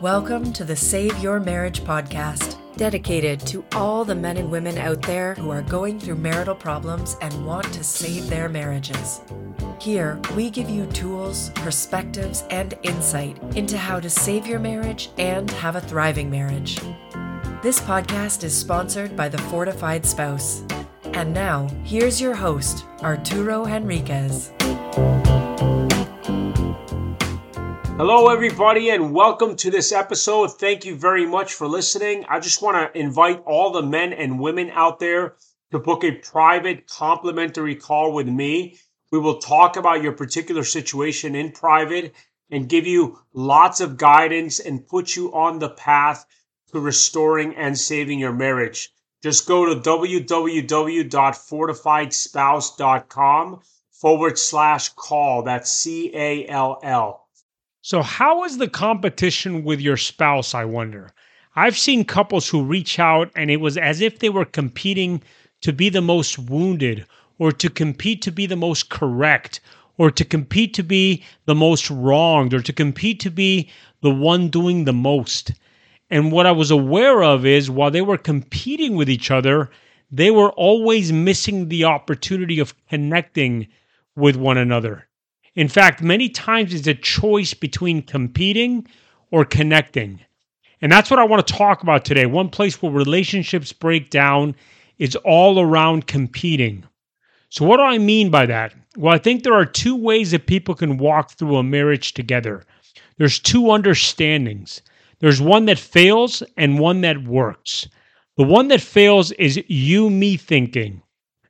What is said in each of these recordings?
Welcome to the Save Your Marriage podcast, dedicated to all the men and women out there who are going through marital problems and want to save their marriages. Here, we give you tools, perspectives, and insight into how to save your marriage and have a thriving marriage. This podcast is sponsored by The Fortified Spouse. And now, here's your host, Arturo Henriquez. Hello, everybody, and welcome to this episode. Thank you very much for listening. I just want to invite all the men and women out there to book a private complimentary call with me. We will talk about your particular situation in private and give you lots of guidance and put you on the path to restoring and saving your marriage. Just go to www.fortifiedspouse.com forward slash call. That's C A L L. So, how is the competition with your spouse? I wonder. I've seen couples who reach out and it was as if they were competing to be the most wounded or to compete to be the most correct or to compete to be the most wronged or to compete to be the one doing the most. And what I was aware of is while they were competing with each other, they were always missing the opportunity of connecting with one another. In fact, many times it's a choice between competing or connecting. And that's what I want to talk about today. One place where relationships break down is all around competing. So, what do I mean by that? Well, I think there are two ways that people can walk through a marriage together. There's two understandings. There's one that fails and one that works. The one that fails is you me thinking.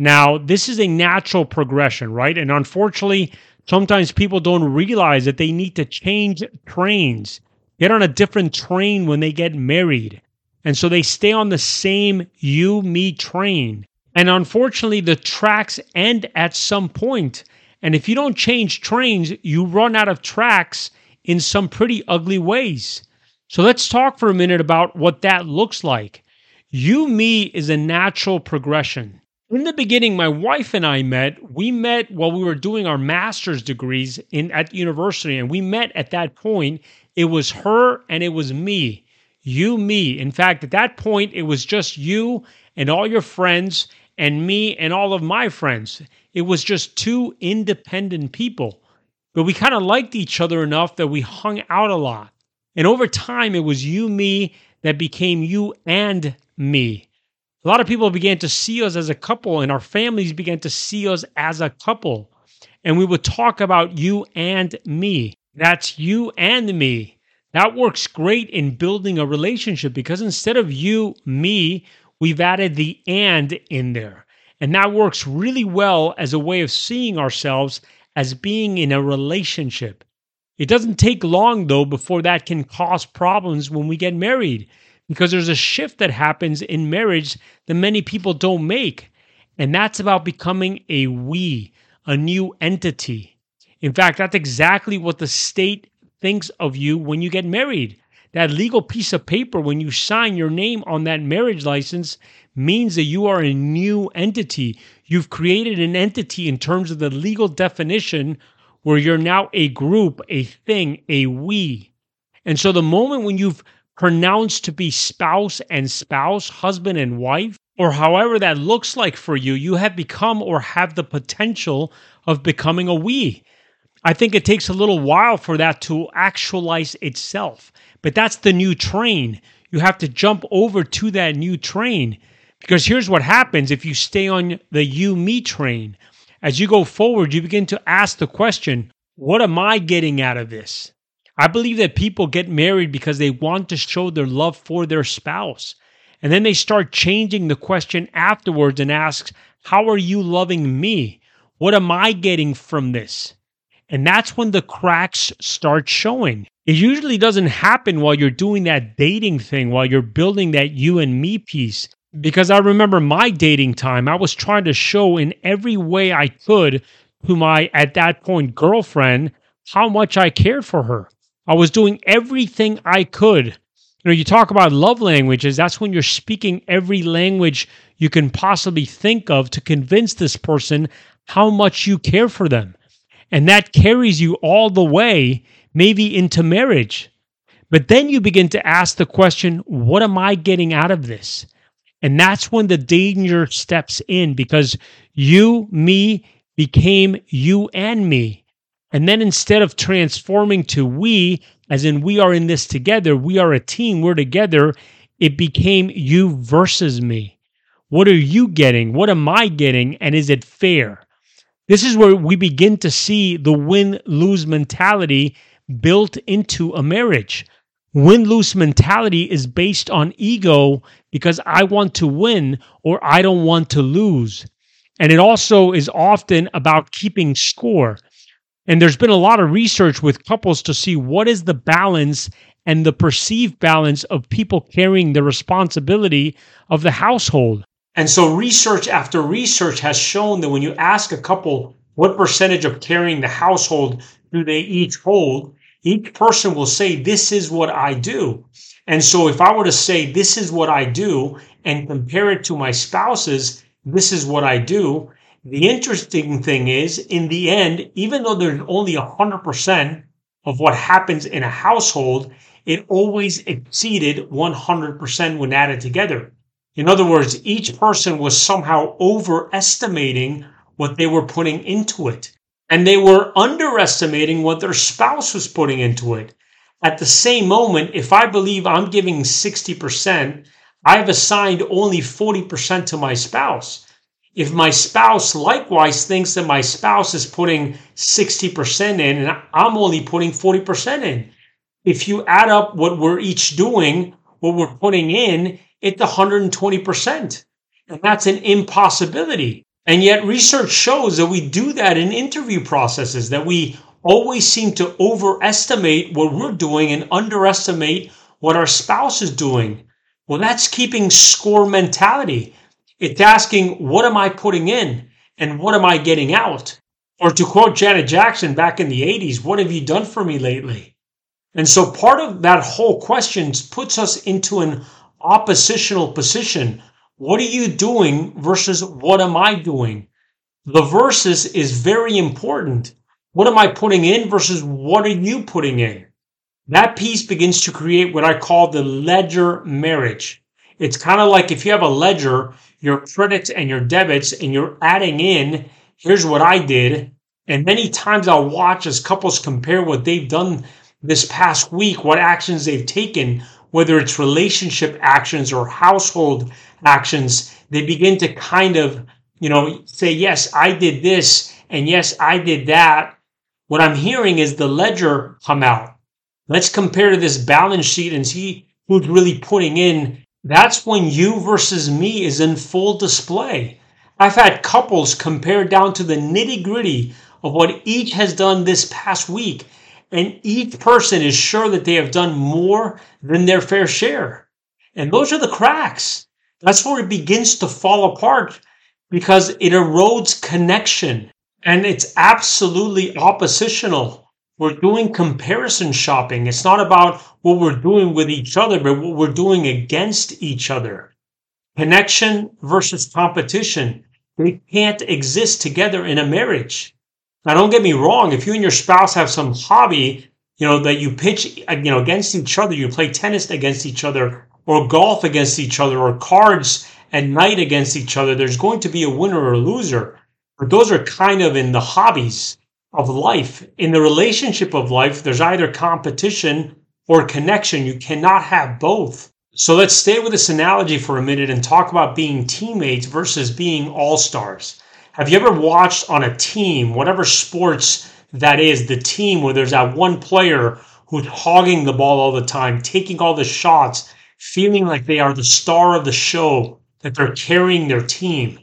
Now, this is a natural progression, right? And unfortunately, Sometimes people don't realize that they need to change trains, get on a different train when they get married. And so they stay on the same you me train. And unfortunately, the tracks end at some point. And if you don't change trains, you run out of tracks in some pretty ugly ways. So let's talk for a minute about what that looks like. You me is a natural progression in the beginning, my wife and I met. We met while we were doing our master's degrees in at university, and we met at that point. It was her and it was me, you, me. In fact, at that point, it was just you and all your friends, and me and all of my friends. It was just two independent people, but we kind of liked each other enough that we hung out a lot. And over time, it was you, me that became you and me. A lot of people began to see us as a couple, and our families began to see us as a couple. And we would talk about you and me. That's you and me. That works great in building a relationship because instead of you, me, we've added the and in there. And that works really well as a way of seeing ourselves as being in a relationship. It doesn't take long, though, before that can cause problems when we get married because there's a shift that happens in marriage that many people don't make. And that's about becoming a we, a new entity. In fact, that's exactly what the state thinks of you when you get married. That legal piece of paper, when you sign your name on that marriage license, means that you are a new entity. You've created an entity in terms of the legal definition where you're now a group, a thing, a we. And so the moment when you've pronounced to be spouse and spouse, husband and wife, or however that looks like for you, you have become or have the potential of becoming a we. I think it takes a little while for that to actualize itself, but that's the new train. You have to jump over to that new train because here's what happens if you stay on the you me train. As you go forward, you begin to ask the question, what am I getting out of this? I believe that people get married because they want to show their love for their spouse. And then they start changing the question afterwards and ask, How are you loving me? What am I getting from this? And that's when the cracks start showing. It usually doesn't happen while you're doing that dating thing, while you're building that you and me piece. Because I remember my dating time, I was trying to show in every way I could to my, at that point, girlfriend, how much I cared for her. I was doing everything I could. You know, you talk about love languages, that's when you're speaking every language you can possibly think of to convince this person how much you care for them. And that carries you all the way, maybe into marriage. But then you begin to ask the question, what am I getting out of this? And that's when the danger steps in because you, me, became you and me. And then instead of transforming to we, as in we are in this together, we are a team, we're together, it became you versus me. What are you getting? What am I getting? And is it fair? This is where we begin to see the win lose mentality built into a marriage. Win lose mentality is based on ego because I want to win or I don't want to lose. And it also is often about keeping score. And there's been a lot of research with couples to see what is the balance and the perceived balance of people carrying the responsibility of the household. And so, research after research has shown that when you ask a couple what percentage of carrying the household do they each hold, each person will say, This is what I do. And so, if I were to say, This is what I do, and compare it to my spouse's, This is what I do, the interesting thing is, in the end, even though there's only 100% of what happens in a household, it always exceeded 100% when added together. In other words, each person was somehow overestimating what they were putting into it. And they were underestimating what their spouse was putting into it. At the same moment, if I believe I'm giving 60%, I've assigned only 40% to my spouse. If my spouse likewise thinks that my spouse is putting 60% in and I'm only putting 40% in, if you add up what we're each doing, what we're putting in, it's 120%. And that's an impossibility. And yet research shows that we do that in interview processes, that we always seem to overestimate what we're doing and underestimate what our spouse is doing. Well, that's keeping score mentality. It's asking, what am I putting in and what am I getting out? Or to quote Janet Jackson back in the 80s, what have you done for me lately? And so part of that whole question puts us into an oppositional position. What are you doing versus what am I doing? The versus is very important. What am I putting in versus what are you putting in? That piece begins to create what I call the ledger marriage. It's kind of like if you have a ledger, your credits and your debits, and you're adding in, here's what I did. And many times I'll watch as couples compare what they've done this past week, what actions they've taken, whether it's relationship actions or household actions, they begin to kind of, you know, say, yes, I did this, and yes, I did that. What I'm hearing is the ledger come out. Let's compare to this balance sheet and see who's really putting in. That's when you versus me is in full display. I've had couples compare down to the nitty gritty of what each has done this past week and each person is sure that they have done more than their fair share. And those are the cracks. That's where it begins to fall apart because it erodes connection and it's absolutely oppositional. We're doing comparison shopping. It's not about what we're doing with each other, but what we're doing against each other. Connection versus competition. They can't exist together in a marriage. Now, don't get me wrong. If you and your spouse have some hobby, you know, that you pitch, uh, you know, against each other, you play tennis against each other, or golf against each other, or cards at night against each other, there's going to be a winner or a loser. But those are kind of in the hobbies of life. In the relationship of life, there's either competition or connection. You cannot have both. So let's stay with this analogy for a minute and talk about being teammates versus being all stars. Have you ever watched on a team, whatever sports that is, the team where there's that one player who's hogging the ball all the time, taking all the shots, feeling like they are the star of the show, that they're carrying their team?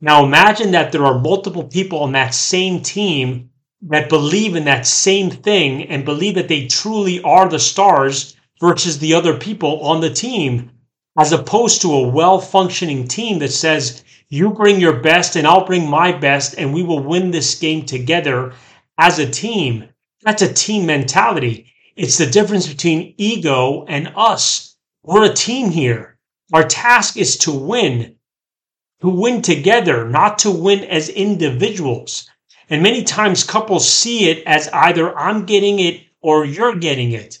Now imagine that there are multiple people on that same team that believe in that same thing and believe that they truly are the stars versus the other people on the team, as opposed to a well functioning team that says, you bring your best and I'll bring my best, and we will win this game together as a team. That's a team mentality. It's the difference between ego and us. We're a team here. Our task is to win, to win together, not to win as individuals. And many times couples see it as either I'm getting it or you're getting it.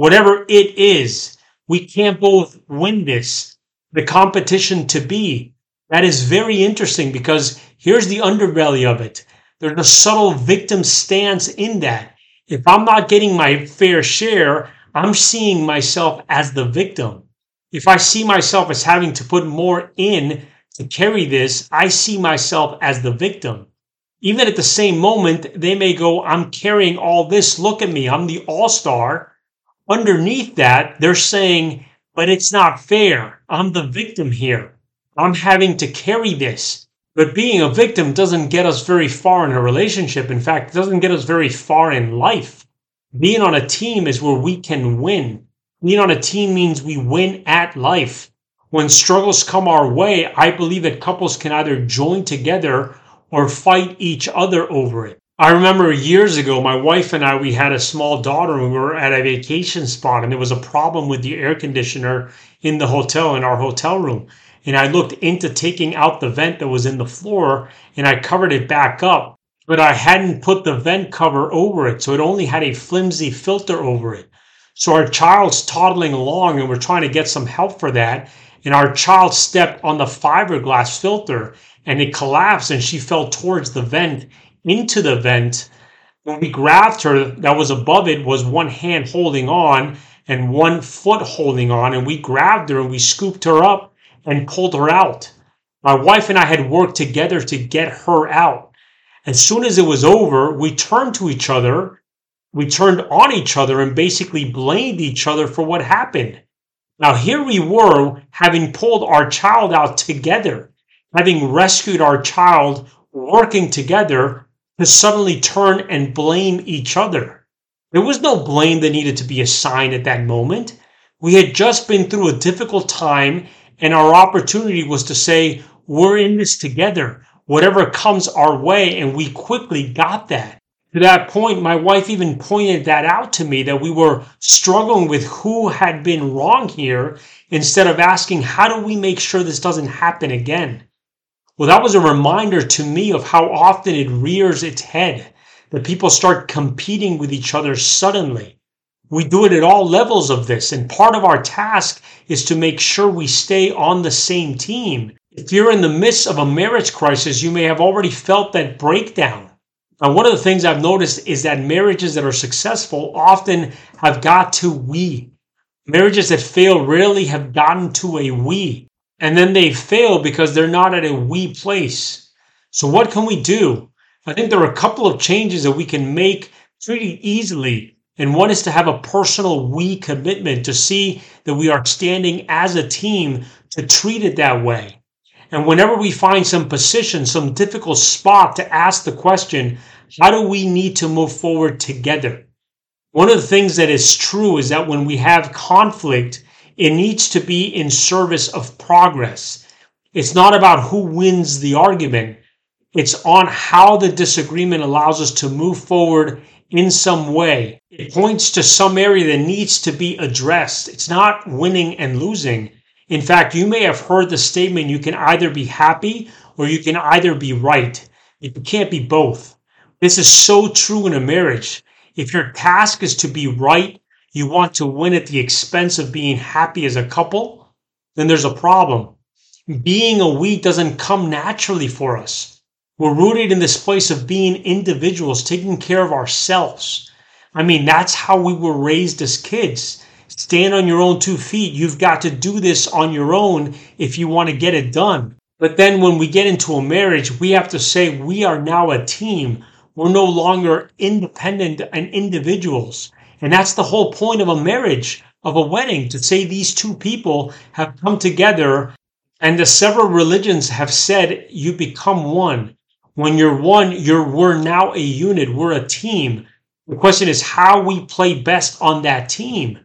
whatever it is, we can't both win this. The competition to be. That is very interesting because here's the underbelly of it. There's a subtle victim stance in that. If I'm not getting my fair share, I'm seeing myself as the victim. If I see myself as having to put more in to carry this, I see myself as the victim. Even at the same moment, they may go, I'm carrying all this. Look at me. I'm the all star. Underneath that, they're saying, but it's not fair. I'm the victim here. I'm having to carry this. But being a victim doesn't get us very far in a relationship. In fact, it doesn't get us very far in life. Being on a team is where we can win. Being on a team means we win at life. When struggles come our way, I believe that couples can either join together or fight each other over it. I remember years ago, my wife and I, we had a small daughter and we were at a vacation spot and there was a problem with the air conditioner in the hotel, in our hotel room. And I looked into taking out the vent that was in the floor and I covered it back up, but I hadn't put the vent cover over it. So it only had a flimsy filter over it. So our child's toddling along and we're trying to get some help for that and our child stepped on the fiberglass filter and it collapsed and she fell towards the vent into the vent. When we grabbed her that was above it was one hand holding on and one foot holding on and we grabbed her and we scooped her up and pulled her out. My wife and i had worked together to get her out. As soon as it was over we turned to each other we turned on each other and basically blamed each other for what happened. Now, here we were having pulled our child out together, having rescued our child, working together to suddenly turn and blame each other. There was no blame that needed to be assigned at that moment. We had just been through a difficult time, and our opportunity was to say, We're in this together, whatever comes our way, and we quickly got that to that point, my wife even pointed that out to me that we were struggling with who had been wrong here instead of asking, how do we make sure this doesn't happen again? Well, that was a reminder to me of how often it rears its head, that people start competing with each other suddenly. We do it at all levels of this, and part of our task is to make sure we stay on the same team. If you're in the midst of a marriage crisis, you may have already felt that breakdown. Now, one of the things I've noticed is that marriages that are successful often have got to we. Marriages that fail rarely have gotten to a we. And then they fail because they're not at a we place. So, what can we do? I think there are a couple of changes that we can make pretty easily. And one is to have a personal we commitment to see that we are standing as a team to treat it that way. And whenever we find some position, some difficult spot to ask the question, how do we need to move forward together? One of the things that is true is that when we have conflict, it needs to be in service of progress. It's not about who wins the argument. It's on how the disagreement allows us to move forward in some way. It points to some area that needs to be addressed. It's not winning and losing. In fact, you may have heard the statement you can either be happy or you can either be right. You can't be both. This is so true in a marriage. If your task is to be right, you want to win at the expense of being happy as a couple, then there's a problem. Being a we doesn't come naturally for us. We're rooted in this place of being individuals, taking care of ourselves. I mean, that's how we were raised as kids stand on your own two feet. You've got to do this on your own if you want to get it done. But then when we get into a marriage, we have to say we are now a team. We're no longer independent and individuals. And that's the whole point of a marriage, of a wedding, to say these two people have come together and the several religions have said you become one. When you're one, you're we're now a unit, we're a team. The question is how we play best on that team.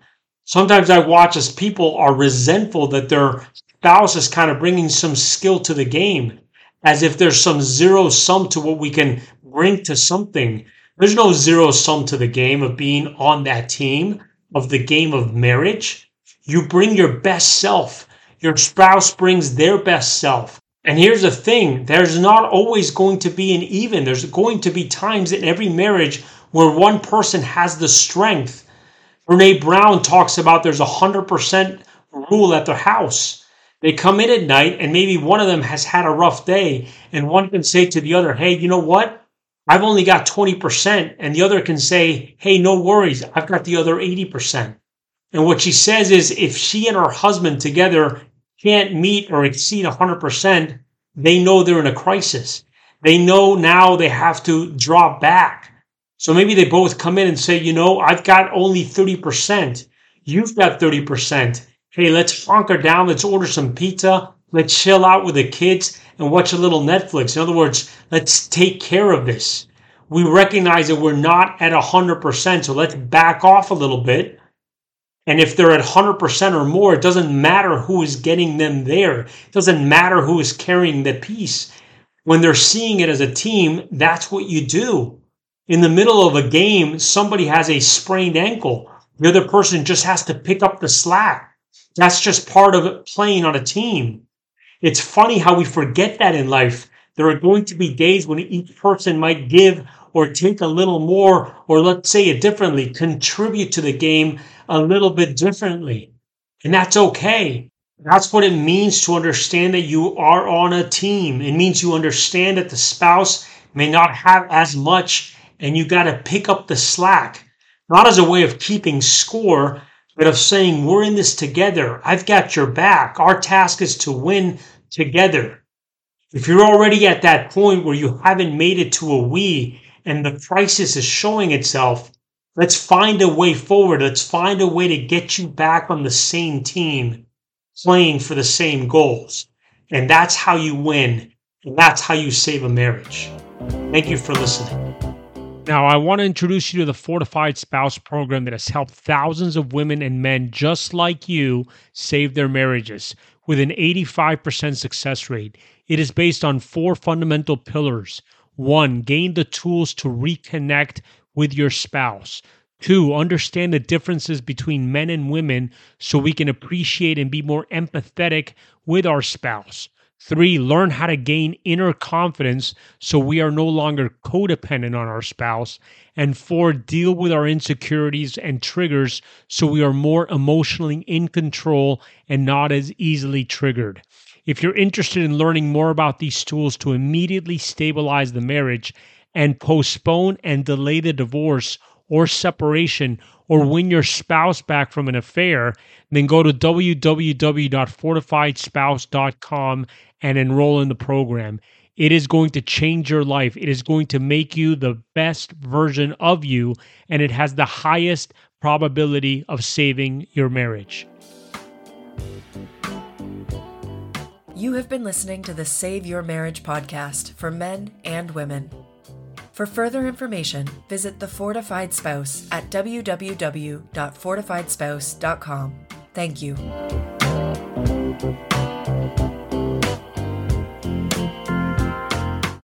Sometimes I watch as people are resentful that their spouse is kind of bringing some skill to the game, as if there's some zero sum to what we can bring to something. There's no zero sum to the game of being on that team, of the game of marriage. You bring your best self. Your spouse brings their best self. And here's the thing there's not always going to be an even. There's going to be times in every marriage where one person has the strength Brene Brown talks about there's a 100% rule at their house. They come in at night and maybe one of them has had a rough day and one can say to the other, hey, you know what? I've only got 20%. And the other can say, hey, no worries. I've got the other 80%. And what she says is if she and her husband together can't meet or exceed 100%, they know they're in a crisis. They know now they have to drop back. So maybe they both come in and say, you know, I've got only 30%. You've got 30%. Hey, let's hunker down. Let's order some pizza. Let's chill out with the kids and watch a little Netflix. In other words, let's take care of this. We recognize that we're not at 100%, so let's back off a little bit. And if they're at 100% or more, it doesn't matter who is getting them there. It doesn't matter who is carrying the piece. When they're seeing it as a team, that's what you do. In the middle of a game, somebody has a sprained ankle. The other person just has to pick up the slack. That's just part of playing on a team. It's funny how we forget that in life. There are going to be days when each person might give or take a little more, or let's say it differently, contribute to the game a little bit differently. And that's okay. That's what it means to understand that you are on a team. It means you understand that the spouse may not have as much and you got to pick up the slack, not as a way of keeping score, but of saying, we're in this together. I've got your back. Our task is to win together. If you're already at that point where you haven't made it to a we and the crisis is showing itself, let's find a way forward. Let's find a way to get you back on the same team, playing for the same goals. And that's how you win. And that's how you save a marriage. Thank you for listening. Now, I want to introduce you to the Fortified Spouse program that has helped thousands of women and men just like you save their marriages with an 85% success rate. It is based on four fundamental pillars. One, gain the tools to reconnect with your spouse. Two, understand the differences between men and women so we can appreciate and be more empathetic with our spouse. Three, learn how to gain inner confidence so we are no longer codependent on our spouse. And four, deal with our insecurities and triggers so we are more emotionally in control and not as easily triggered. If you're interested in learning more about these tools to immediately stabilize the marriage and postpone and delay the divorce or separation or win your spouse back from an affair, then go to www.fortifiedspouse.com and enroll in the program. It is going to change your life. It is going to make you the best version of you, and it has the highest probability of saving your marriage. You have been listening to the Save Your Marriage podcast for men and women. For further information, visit The Fortified Spouse at www.fortifiedspouse.com. Thank you.